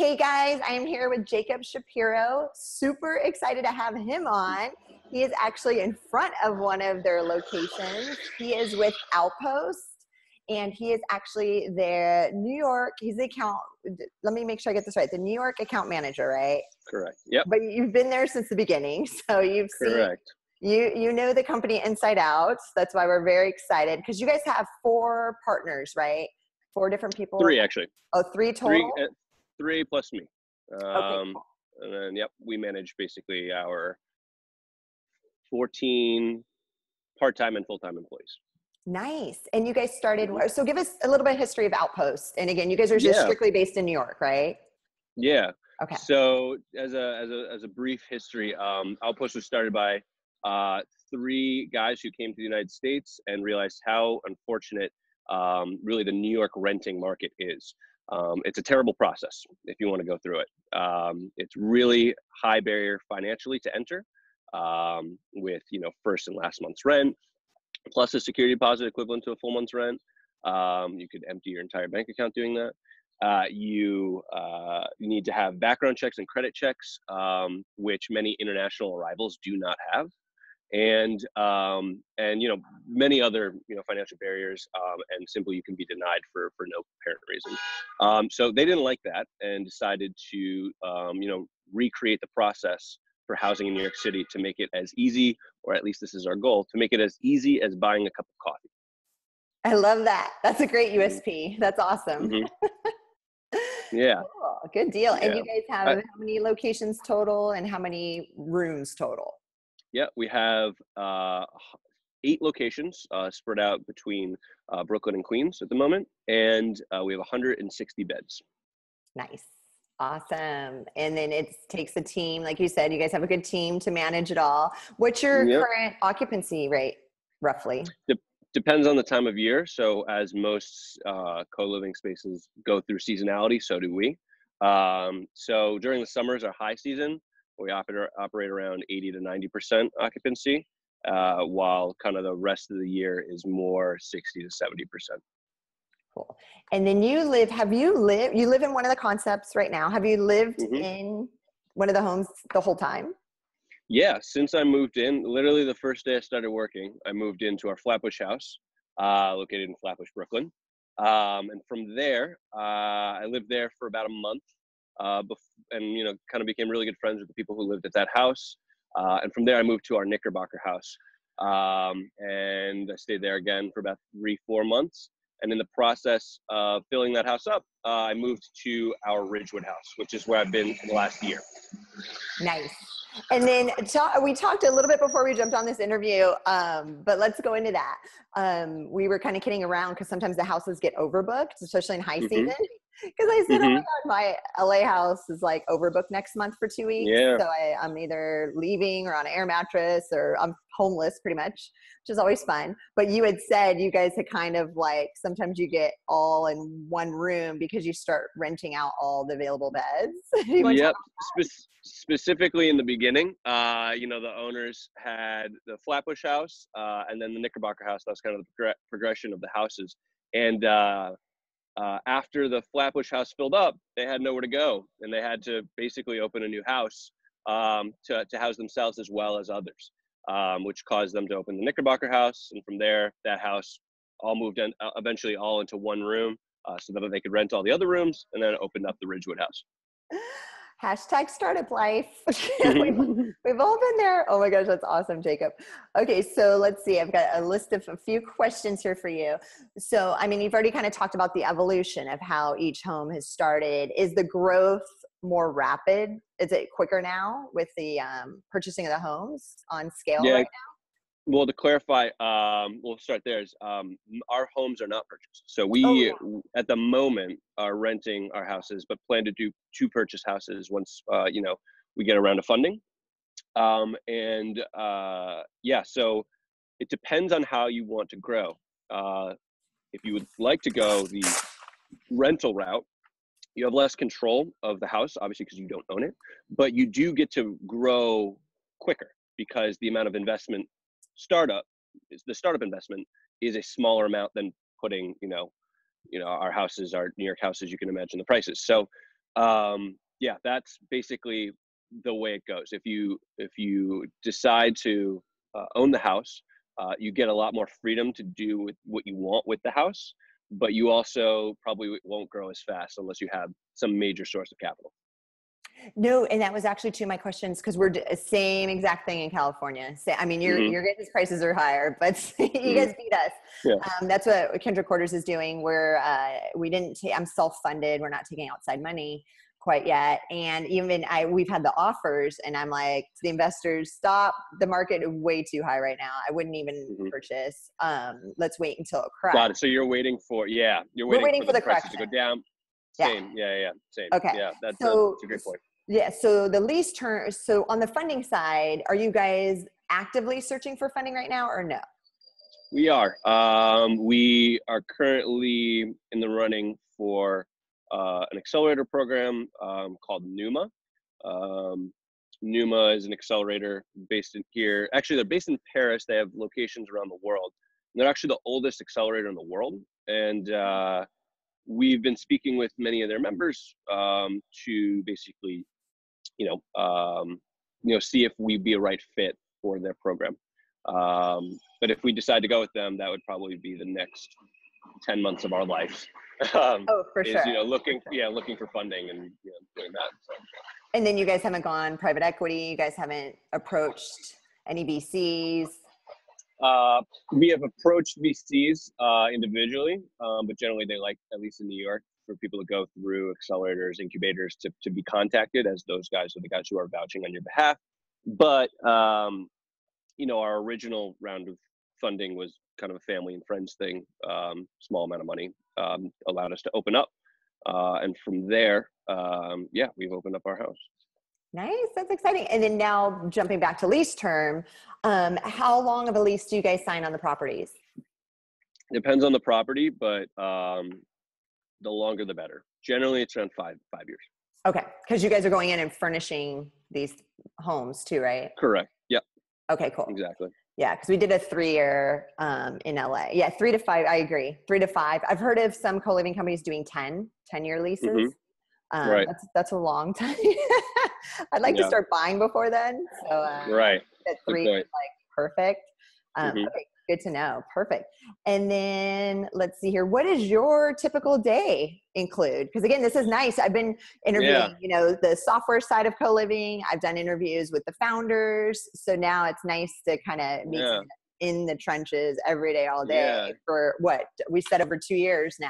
Hey guys, I am here with Jacob Shapiro. Super excited to have him on. He is actually in front of one of their locations. He is with Outpost and he is actually their New York, he's the account, let me make sure I get this right, the New York account manager, right? Correct. Yep. But you've been there since the beginning, so you've Correct. seen you you know the company inside out. That's why we're very excited because you guys have four partners, right? Four different people. Three actually. Oh, three total. Three, uh, three plus me. Um, okay. And then yep, we manage basically our 14 part-time and full-time employees. Nice. And you guys started, so give us a little bit of history of Outpost. And again, you guys are just Yeah. strictly based in New York, right? Yeah. Okay. So as a as a as a brief history, um, Outpost was started by uh, three guys who came to the United States and realized how unfortunate um, really the New York renting market is. Um, it's a terrible process if you want to go through it. Um, it's really high barrier financially to enter, um, with you know first and last month's rent, plus a security deposit equivalent to a full month's rent. Um, you could empty your entire bank account doing that uh, you uh, you need to have background checks and credit checks, um, which many international arrivals do not have, and um, and you know many other you know financial barriers, um, and simply you can be denied for for no apparent reason. Um, so they didn't like that and decided to um, you know recreate the process for housing in New York City to make it as easy, or at least this is our goal, to make it as easy as buying a cup of coffee. I love that. That's a great USP. That's awesome. Mhm. Yeah. Cool. Good deal. And you guys have I- how many locations total and how many rooms total? Yeah, we have uh, eight locations uh, spread out between uh, Brooklyn and Queens at the moment, and uh, we have 160 beds. Nice. Awesome. And then it takes a team, like you said, you guys have a good team to manage it all. What's your Yep. current occupancy rate, roughly? Depends on the time of year. So, as most uh, co-living spaces go through seasonality, so do we. Um, so, during the summers, our high season, we operate operate around 80 to 90 percent occupancy, uh, while kind of the rest of the year is more 60 to 70 percent. Cool. And then you live, have you lived, you live in one of the concepts right now. Have you lived Mhm. in one of the homes the whole time? Yeah, since I moved in, literally the first day I started working, I moved into our Flatbush house, uh, located in Flatbush, Brooklyn. Um, and from there, uh, I lived there for about a month, uh, bef- and you know, kind of became really good friends with the people who lived at that house. Uh, and from there, I moved to our Knickerbocker house, um, and I stayed there again for about three, four months. And in the process of filling that house up, uh, I moved to our Ridgewood house, which is where I've been for the last year. Nice. And then ta- we talked a little bit before we jumped on this interview, um, but let's go into that. Um, we were kind of kidding around because sometimes the houses get overbooked, especially in high Mhm. season. Because I said, oh my Mhm. God, my LA house is like overbooked next month for two weeks. Yeah. So I, I'm either leaving or on an air mattress or I'm homeless pretty much, which is always fun. But you had said you guys had kind of like sometimes you get all in one room because you start renting out all the available beds. Do you wanna Yep. Spe- specifically in the beginning, uh, you know, the owners had the Flatbush house uh, and then the Knickerbocker house. That's kind of the progr- progression of the houses. And uh, uh, after the Flatbush house filled up, they had nowhere to go, and they had to basically open a new house um, to to house themselves as well as others, um, which caused them to open the Knickerbocker house. And from there, that house all moved in, uh, eventually all into one room, uh, so that they could rent all the other rooms, and then opened up the Ridgewood house. Hashtag startup life. we've, we've all been there. Oh my gosh, that's awesome, Jacob. Okay, so let's see. I've got a list of a few questions here for you. So, I mean, you've already kind of talked about the evolution of how each home has started. Is the growth more rapid? Is it quicker now with the um, purchasing of the homes on scale Yeah. right Well, to clarify, um, we'll start there. Is um, our homes are not purchased, so we Oh, yeah. at the moment are renting our houses, but plan to do two purchase houses once uh, you know we get around to funding. Um, and uh, yeah, so it depends on how you want to grow. Uh, if you would like to go the rental route, you have less control of the house, obviously because you don't own it, but you do get to grow quicker because the amount of investment startup is the startup investment is a smaller amount than putting you know you know our houses our new york houses you can imagine the prices so um, yeah, that's basically the way it goes. If you if you decide to uh, own the house, uh, you get a lot more freedom to do with what you want with the house, but you also probably won't grow as fast unless you have some major source of capital. No, and that was actually two of my questions because we're d- same exact thing in California. Sa- I mean, your Mhm. your guys' prices are higher, but you guys beat us. Yeah. Um, that's what Kindred Quarters is doing. Where uh, we didn't take. I'm self funded. We're not taking outside money quite yet. And even I, we've had the offers, and I'm like the investors, stop. The market is way too high right now. I wouldn't even Mhm. purchase. Um, let's wait until it cracks. Got it. So you're waiting for yeah, you're We're waiting, waiting for, for the, the prices to go down. Yeah. Same. Yeah, yeah, same. Okay. Yeah, that's, a, So- that's a great point. Yeah. So the lease term. So on the funding side, are you guys actively searching for funding right now, or no? We are. Um, we are currently in the running for uh, an accelerator program um, called Numa. Um, Numa is an accelerator based in here. Actually, they're based in Paris. They have locations around the world. They're actually the oldest accelerator in the world, and uh, we've been speaking with many of their members um, to basically, you know, um, you know, see if we'd be a right fit for their program. Um, but if we decide to go with them, that would probably be the next 10 months of our life. um, Oh, for is, sure. you know, looking, sure. yeah, looking for funding and you know, doing that. So. And then you guys haven't gone private equity. You guys haven't approached any VCs. Uh, we have approached VCs uh, individually, um, but generally they like, at least in New York, for people to go through accelerators, incubators to, to be contacted as those guys are the guys who are vouching on your behalf. But, um, you know, our original round of funding was kind of a family and friends thing, um, small amount of money, um, allowed us to open up. Uh, and from there, um, yeah, we've opened up our house. Nice, that's exciting. And then now jumping back to lease term, um, how long of a lease do you guys sign on the properties? Depends on the property, but um, the longer the better. Generally, it's around five five years. Okay, because you guys are going in and furnishing these homes too, right? Correct. Yep. Okay, cool. Exactly. Yeah, because we did a three-year um, in LA. Yeah, three to five. I agree. Three to five. I've heard of some co-living companies doing 10, 10-year leases. Mhm. Um, Right. That's that's a long time. I'd like to start buying before then. So uh, Right. at three is like perfect. Um, Mhm. Okay, good to know. Perfect. And then let's see here. What does your typical day include? Because again, this is nice. I've been interviewing, Yeah. you know, the software side of co-living. I've done interviews with the founders. So now it's nice to kind of meet Yeah. in the trenches every day, all day Yeah. for what we said over two years now.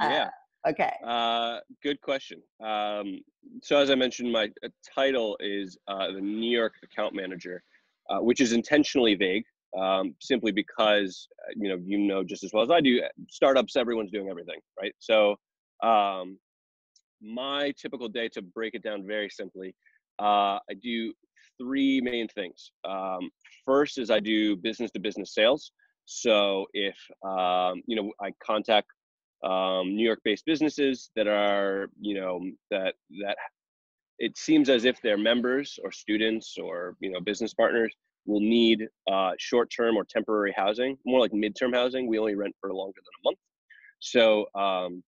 Uh, Yeah. Okay. Uh, good question. Um, so as I mentioned, my uh, title is uh, the New York Account Manager, uh, which is intentionally vague, um, simply because uh, you know you know just as well as I do. Startups, everyone's doing everything, right? So um, my typical day, to break it down very simply, uh, I do three main things. Um, first is I do business to business sales. So if um, you know I contact um, New York-based businesses that are, you know, that that it seems as if their members or students or you know business partners will need uh, short-term or temporary housing, more like mid-term housing. We only rent for longer than a month, so um,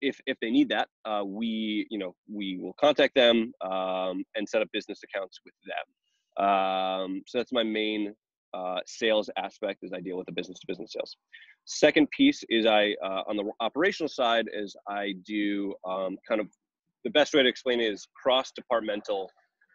if if they need that, uh, we you know we will contact them um, and set up business accounts with them. Um, so that's my main uh, sales aspect is I deal with the business to business sales. Second piece is I uh, on the operational side is I do um, kind of the best way to explain it is cross departmental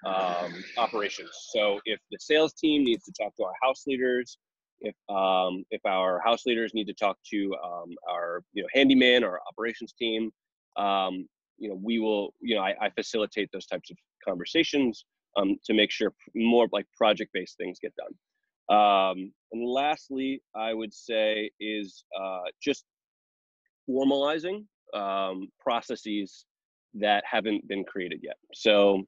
um, operations. So if the sales team needs to talk to our house leaders, if um, if our house leaders need to talk to um, our you know handyman or operations team, um, you know we will you know I, I facilitate those types of conversations um, to make sure more like project based things get done. Um, and lastly, I would say is uh, just formalizing um, processes that haven't been created yet. So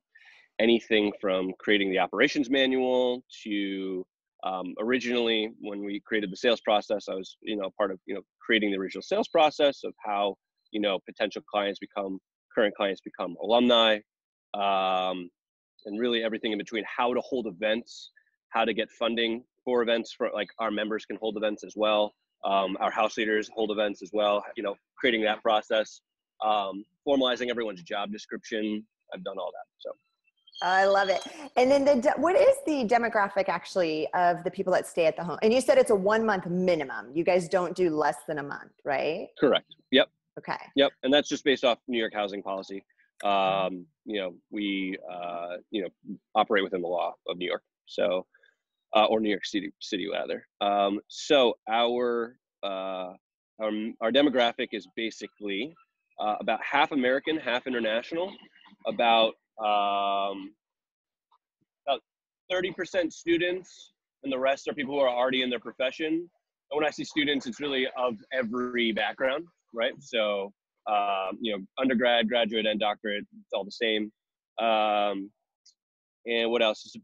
anything from creating the operations manual to um, originally when we created the sales process, I was you know part of you know creating the original sales process of how you know potential clients become current clients become alumni, um, and really everything in between. How to hold events, how to get funding for events for like our members can hold events as well. Um, our house leaders hold events as well. You know, creating that process. um, formalizing everyone's job description. I've done all that. So I love it. And then the what is the demographic actually of the people that stay at the home? And you said it's a one month minimum. You guys don't do less than a month, right? correct. Yep. Okay. Yep. And that's just based off New York housing policy. Um, you know, we uh, you know operate within the law of New York. So uh, or New York City, City rather. Um, so our uh, our, our demographic is basically uh, about half American, half international. About um, about thirty percent students, and the rest are people who are already in their profession. And when I see students, it's really of every background, right? So um, you know, undergrad, graduate, and doctorate, it's all the same. Um, and what else?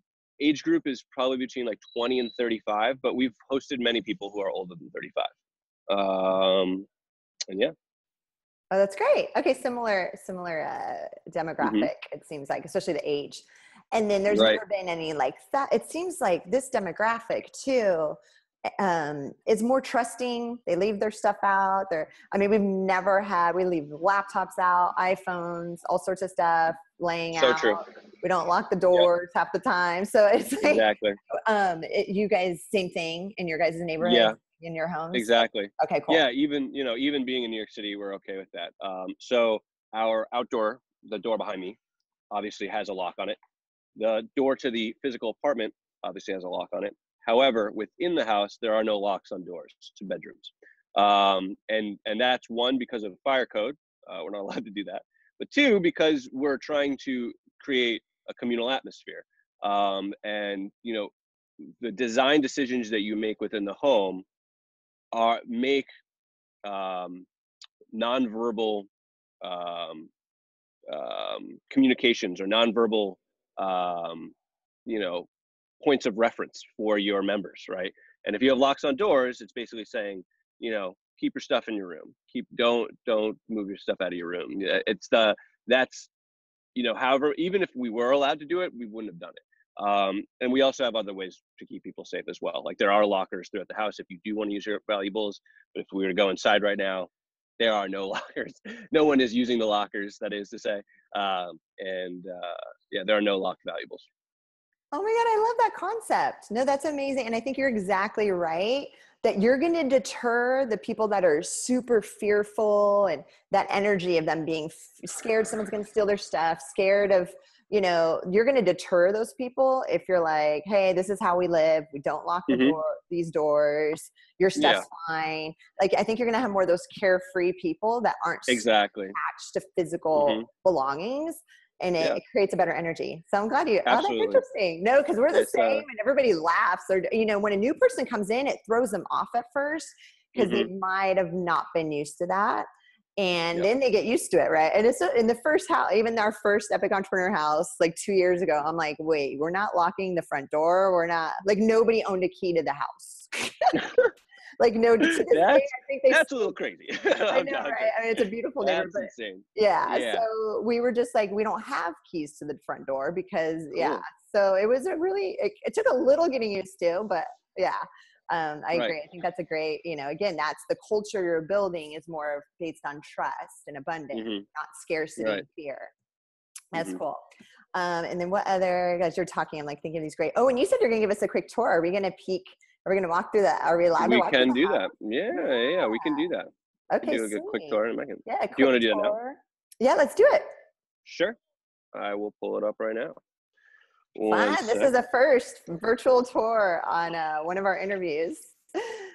age group is probably between like 20 and 35, but we've hosted many people who are older than 35. Um, and yeah. Oh, that's great. Okay, similar similar uh, mm-hmm. demographic. Mm-hmm. It seems like, especially the age. And then there's right. never been any like that. It seems like this demographic too um, is more trusting. They leave their stuff out. They're, I mean, we've never had, we leave laptops out, iPhones, all sorts of stuff laying out. so out. True. We don't lock the doors half the time. So it's like, exactly. Um, it, you guys, same thing in your guys' neighborhood? Yeah. In your homes? Exactly. Okay, cool. Yeah, even, you know, even being in New York City, we're okay with that. Um, so our outdoor, the door behind me, obviously has a lock on it. The door to the physical apartment obviously has a lock on it. However, within the house, there are no locks on doors to bedrooms. Um, and, and that's one because of fire code. Uh, we're not allowed to do that. But two, because we're trying to create a communal atmosphere. Um, and, you know, the design decisions that you make within the home are make um, nonverbal um, um, communications or nonverbal, um, you know, points of reference for your members, right? And if you have locks on doors, it's basically saying, you know, keep your stuff in your room. Keep don't don't move your stuff out of your room. It's the that's you know, however, even if we were allowed to do it, we wouldn't have done it. Um, and we also have other ways to keep people safe as well. Like there are lockers throughout the house if you do want to use your valuables. But if we were to go inside right now, there are no lockers. no one is using the lockers. That is to say, um, and uh, yeah, there are no locked valuables. Oh my God, I love that concept. No, that's amazing. And I think you're exactly right that you're going to deter the people that are super fearful and that energy of them being scared someone's going to steal their stuff, scared of, you know, you're going to deter those people if you're like, hey, this is how we live. We don't lock mm-hmm. door, these doors. Your stuff's yeah. fine. Like, I think you're going to have more of those carefree people that aren't exactly attached to physical mm-hmm. belongings and it, yeah. it, creates a better energy. So I'm glad you. Absolutely. Oh, that's interesting. No, because we're the it's, uh same, uh, and everybody laughs. Or you know, when a new person comes in, it throws them off at first because mm-hmm. they might have not been used to that, and yep. then they get used to it, right? And it's in the first house, even our first Epic Entrepreneur house, like two years ago. I'm like, wait, we're not locking the front door. We're not like nobody owned a key to the house. like no that's, day, I think they that's a little crazy. I know, right? I mean, it's a beautiful that's neighborhood. Insane. Yeah, yeah, So we were just like, we don't have keys to the front door because yeah. So it was a really it, it, took a little getting used to, but yeah. Um, I agree. I think that's a great, you know, again, that's the culture you're building is more based on trust and abundance, mm-hmm. not scarcity right. and fear. That's mm-hmm. cool. Um, and then what other guys you're talking? I'm like thinking these great. Oh, and you said you're gonna give us a quick tour. Are we gonna peek are we going to walk through that? Are we allowed we can do that. Yeah, yeah, we can do that. Okay, do a quick tour in a second. Yeah, do you want to do that now? Yeah, let's do it. Sure. I will pull it up right now. Fun. This is a first virtual tour on uh, one of our interviews.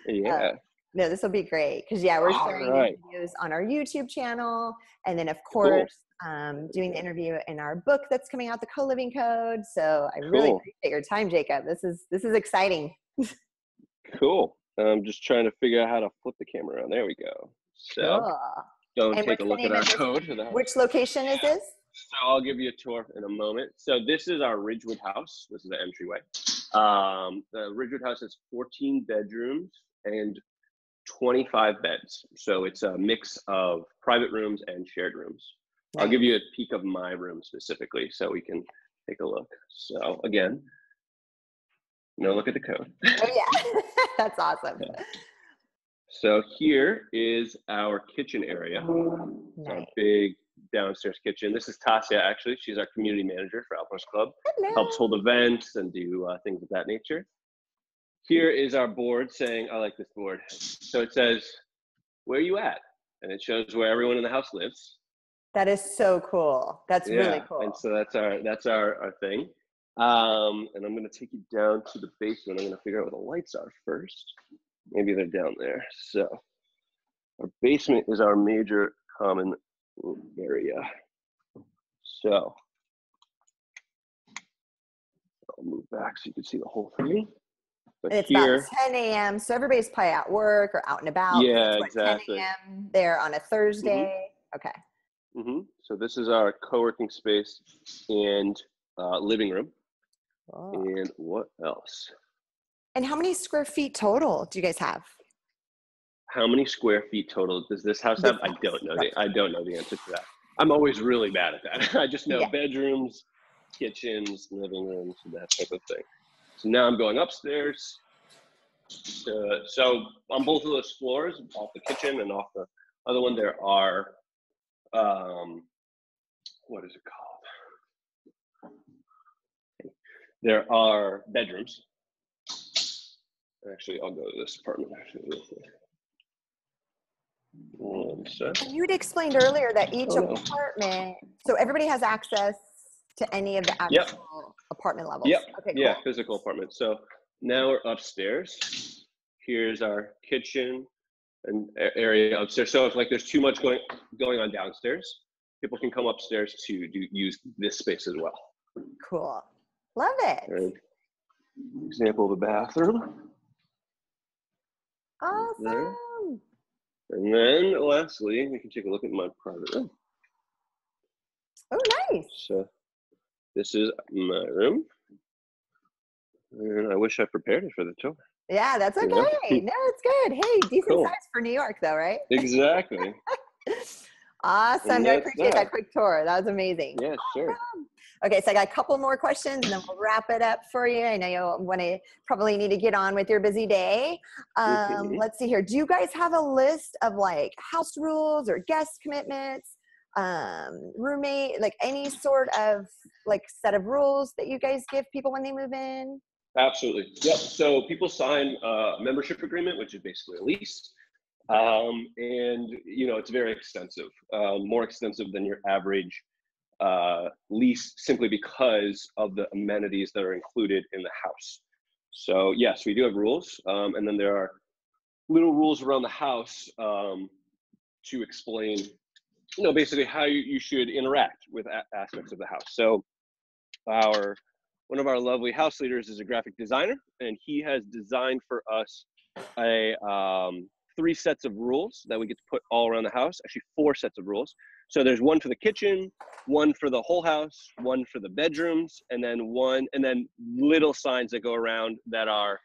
Yeah. Uh, no, this will be great because yeah, we're sharing right. interviews on our YouTube channel, and then of course cool. um, doing the interview in our book that's coming out, the Co-Living Code. So I cool. really appreciate your time, Jacob. This is this is exciting. Cool. I'm just trying to figure out how to flip the camera around. There we go. So cool. don't and take a look at our code. Which location is this? So I'll give you a tour in a moment. So this is our Ridgewood house. This is the entryway. Um, the Ridgewood house has 14 bedrooms and 25 beds. So it's a mix of private rooms and shared rooms. I'll give you a peek of my room specifically so we can take a look. So again, no, look at the code. oh yeah, that's awesome. So here is our kitchen area. It's our Nice. big downstairs kitchen. This is Tasia, actually. She's our community manager for Outpost Club. Hello. Helps hold events and do uh, things of that nature. Here is our board saying, I like this board. So it says, where are you at? And it shows where everyone in the house lives. That is so cool. That's really Yeah, cool. And so that's our that's our, our thing. Um, and I'm gonna take you down to the basement. I'm gonna figure out where the lights are first. Maybe they're down there. So our basement is our major common area. So I'll move back so you can see the whole thing. But And it's here, about 10 a.m. So everybody's probably at work or out and about. Yeah, what, 10 exactly. a.m. there on a Thursday. Okay. mhm. so this is our co-working space and uh, living room. Cool. And what else? And how many square feet total do you guys have? How many square feet total does this house have? I don't know. The, I don't know the answer to that. I'm always really bad at that. I just know Yeah. bedrooms, kitchens, living rooms, and that type of thing. So now I'm going upstairs. So on both of those floors, off the kitchen and off the other one, there are um, what is it called? There are bedrooms. Actually, I'll go to this apartment actually real quick. One sec. You'd explained earlier that each Oh, no. apartment, so everybody has access to any of the Yep. actual apartment levels. Yep. Okay, Yeah, physical apartment. So now we're upstairs. Here's our kitchen and area upstairs. So if like there's too much going going on downstairs, people can come upstairs to do use this space as well. Cool. Love it. And example of a bathroom. Awesome. And then lastly, we can take a look at my private room. Oh, nice. So this is my room. And I wish I prepared it for the tour. Yeah, that's okay. No, it's good. Hey, decent Cool. size for New York, though, right? Exactly. Awesome. I appreciate that. that quick tour. That was amazing. yeah, sure. Okay, so I got a couple more questions and then we'll wrap it up for you. I know you'll want to probably need to get on with your busy day. Um. Let's see here. Do you guys have a list of like house rules or guest commitments, um, roommate, like any sort of like set of rules that you guys give people when they move in? Absolutely. Yep. So people sign a membership agreement, which is basically a lease. Um, and, you know, it's very extensive, um, more extensive than your average uh, lease simply because of the amenities that are included in the house. So, yes, we do have rules. Um, and then there are little rules around the house um, to explain, you know, basically how you, you should interact with a- aspects of the house. So, our one of our lovely house leaders is a graphic designer, and he has designed for us a um, three sets of rules that we get to put all around the house. Actually, four sets of rules. So there's one for the kitchen, one for the whole house, one for the bedrooms, and then one, and then little signs that go around that are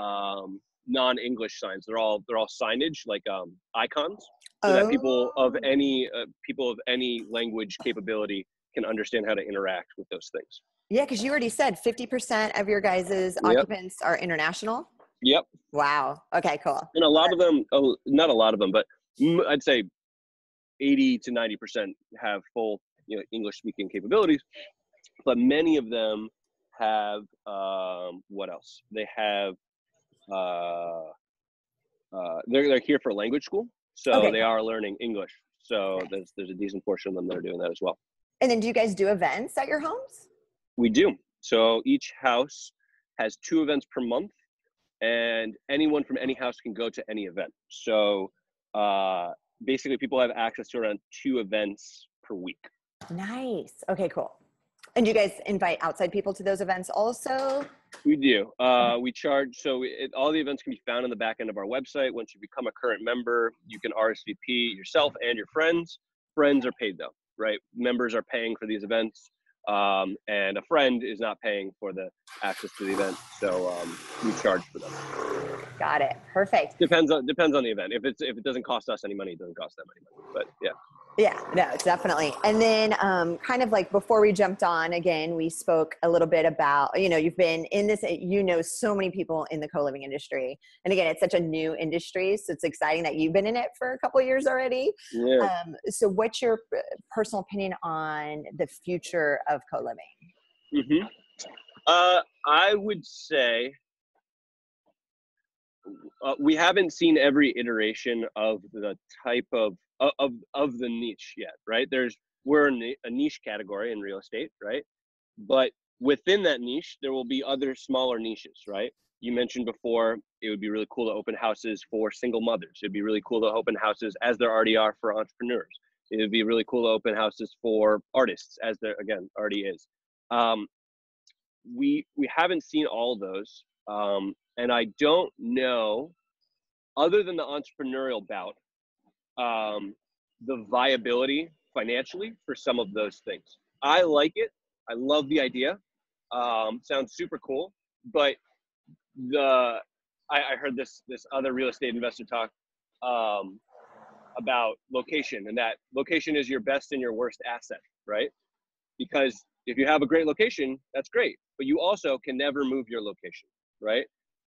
um, non-English signs. They're all they're all signage like um, icons, so that people of Oh. any uh, people of any language capability can understand how to interact with those things. Yeah, because you already said 50% of your guys' occupants are international. Yep. Wow. Okay, cool. and a lot of them oh, not a lot of them but I'd say 80 to 90 percent have full you know english speaking capabilities but many of them have um, what else they have uh, uh, they're, they're here for language school so Okay. they are learning english so Nice. there's there's a decent portion of them that are doing that as well And then do you guys do events at your homes? We do. So each house has two events per month, and anyone from any house can go to any event. So uh, basically, people have access to around two events per week. Nice. Okay, cool. And you guys invite outside people to those events also? We do. Uh, we charge. So it, all the events can be found on the back end of our website. Once you become a current member, you can RSVP yourself and your friends. Friends are paid though, right? Members are paying for these events. Um, and a friend is not paying for the access to the event, so um, we charge for them. Got it. Perfect. depends on depends on the event. If it's if it doesn't cost us any money, it doesn't cost them any money. But yeah, Yeah, no, definitely. And then, um, kind of like before we jumped on again, we spoke a little bit about, you know, you've been in this, you know, so many people in the co living industry. And again, it's such a new industry. So it's exciting that you've been in it for a couple years already. Yeah. Um, so, what's your personal opinion on the future of co living? Mm-hmm. Uh, I would say uh, we haven't seen every iteration of the type of of of the niche yet, right? There's we're a niche category in real estate, right? But within that niche, there will be other smaller niches, right? You mentioned before it would be really cool to open houses for single mothers. It'd be really cool to open houses as there already are for entrepreneurs. It would be really cool to open houses for artists, as there again already is. Um, we we haven't seen all those, um, and I don't know, other than the entrepreneurial bout, um, the viability financially for some of those things. I like it. I love the idea. Um, sounds super cool. But the I, I, heard this this other real estate investor talk um, about location and that location is your best and your worst asset, right? Because if you have a great location, that's great. But you also can never move your location, right?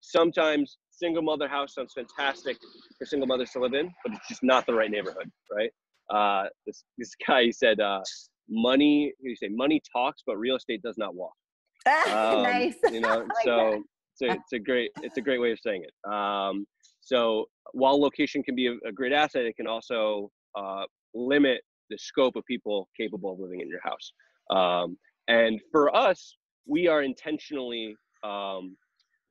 Sometimes single mother house sounds fantastic for single mothers to live in, but it's just not the right neighborhood, right? Uh, this this guy he said, uh, money. You say money talks, but real estate does not walk. Um, nice. You know, like so it's a, it's a great it's a great way of saying it. Um, so while location can be a, a great asset, it can also uh, limit the scope of people capable of living in your house. Um, and for us, we are intentionally um,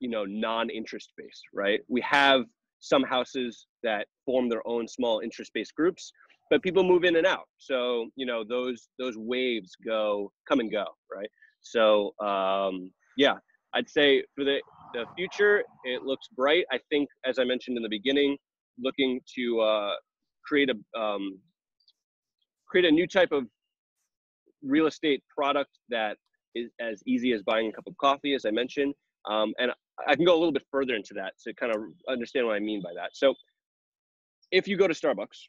you know non-interest based right? We have some houses that form their own small interest based groups but people move in and out. So you know those those waves go come and go right? So um, yeah i'd say for the the future it looks bright. I think as i mentioned in the beginning looking to uh, create a um, create a new type of real estate product that is as easy as buying a cup of coffee as i mentioned. Um, and I can go a little bit further into that to kind of understand what I mean by that. So, if you go to Starbucks,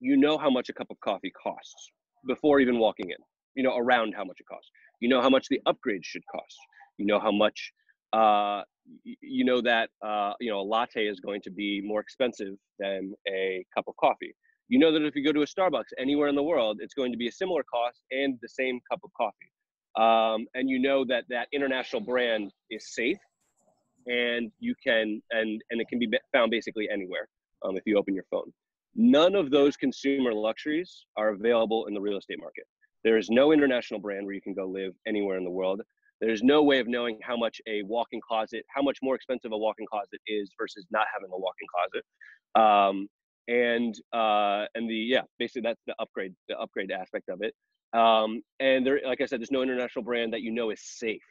you know how much a cup of coffee costs before even walking in. You know around how much it costs. You know how much the upgrade should cost. You know how much. Uh, you know that uh, you know a latte is going to be more expensive than a cup of coffee. You know that if you go to a Starbucks anywhere in the world, it's going to be a similar cost and the same cup of coffee. Um, and you know that that international brand is safe and you can and and it can be found basically anywhere um, if you open your phone. None of those consumer luxuries are available in the real estate market. There is no international brand where you can go live anywhere in the world. There's no way of knowing how much a walk-in closet how much more expensive a walk-in closet is versus not having a walk-in closet. Um, and uh, and the yeah basically that's the upgrade the upgrade aspect of it. Um, and there like i said there's no international brand that you know is safe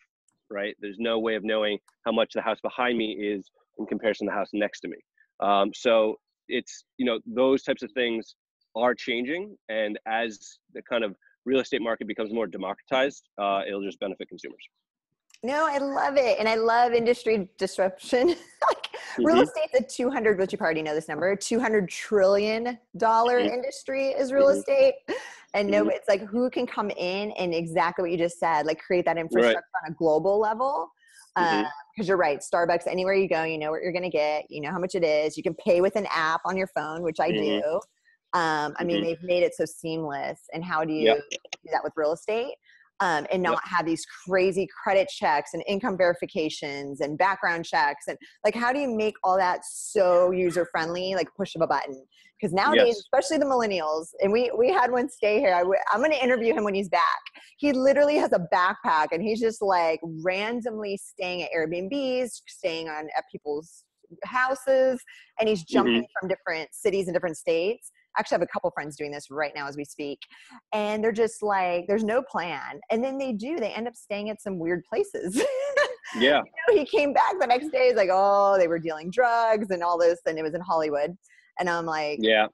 right? There's no way of knowing how much the house behind me is in comparison to the house next to me. Um, so it's, you know, those types of things are changing. And as the kind of real estate market becomes more democratized, uh, it'll just benefit consumers. No, I love it. And I love industry disruption. like mm-hmm. real estate's a 200, which you probably know this number, 200 trillion dollar mm-hmm. industry is real mm-hmm. estate and no mm-hmm. it's like who can come in and exactly what you just said like create that infrastructure right. on a global level because mm-hmm. uh, you're right starbucks anywhere you go you know what you're going to get you know how much it is you can pay with an app on your phone which i mm-hmm. do um, i mean they've made it so seamless and how do you yep. do that with real estate um, and not yep. have these crazy credit checks and income verifications and background checks and like how do you make all that so user friendly like push of a button because nowadays yes. especially the millennials and we we had one stay here i w- i'm going to interview him when he's back he literally has a backpack and he's just like randomly staying at airbnbs staying on at people's houses and he's jumping mm-hmm. from different cities and different states actually have a couple friends doing this right now as we speak and they're just like there's no plan. And then they do they end up staying at some weird places. Yeah. you know, he came back the next day he's like oh they were dealing drugs and all this and it was in hollywood. And i'm like yeah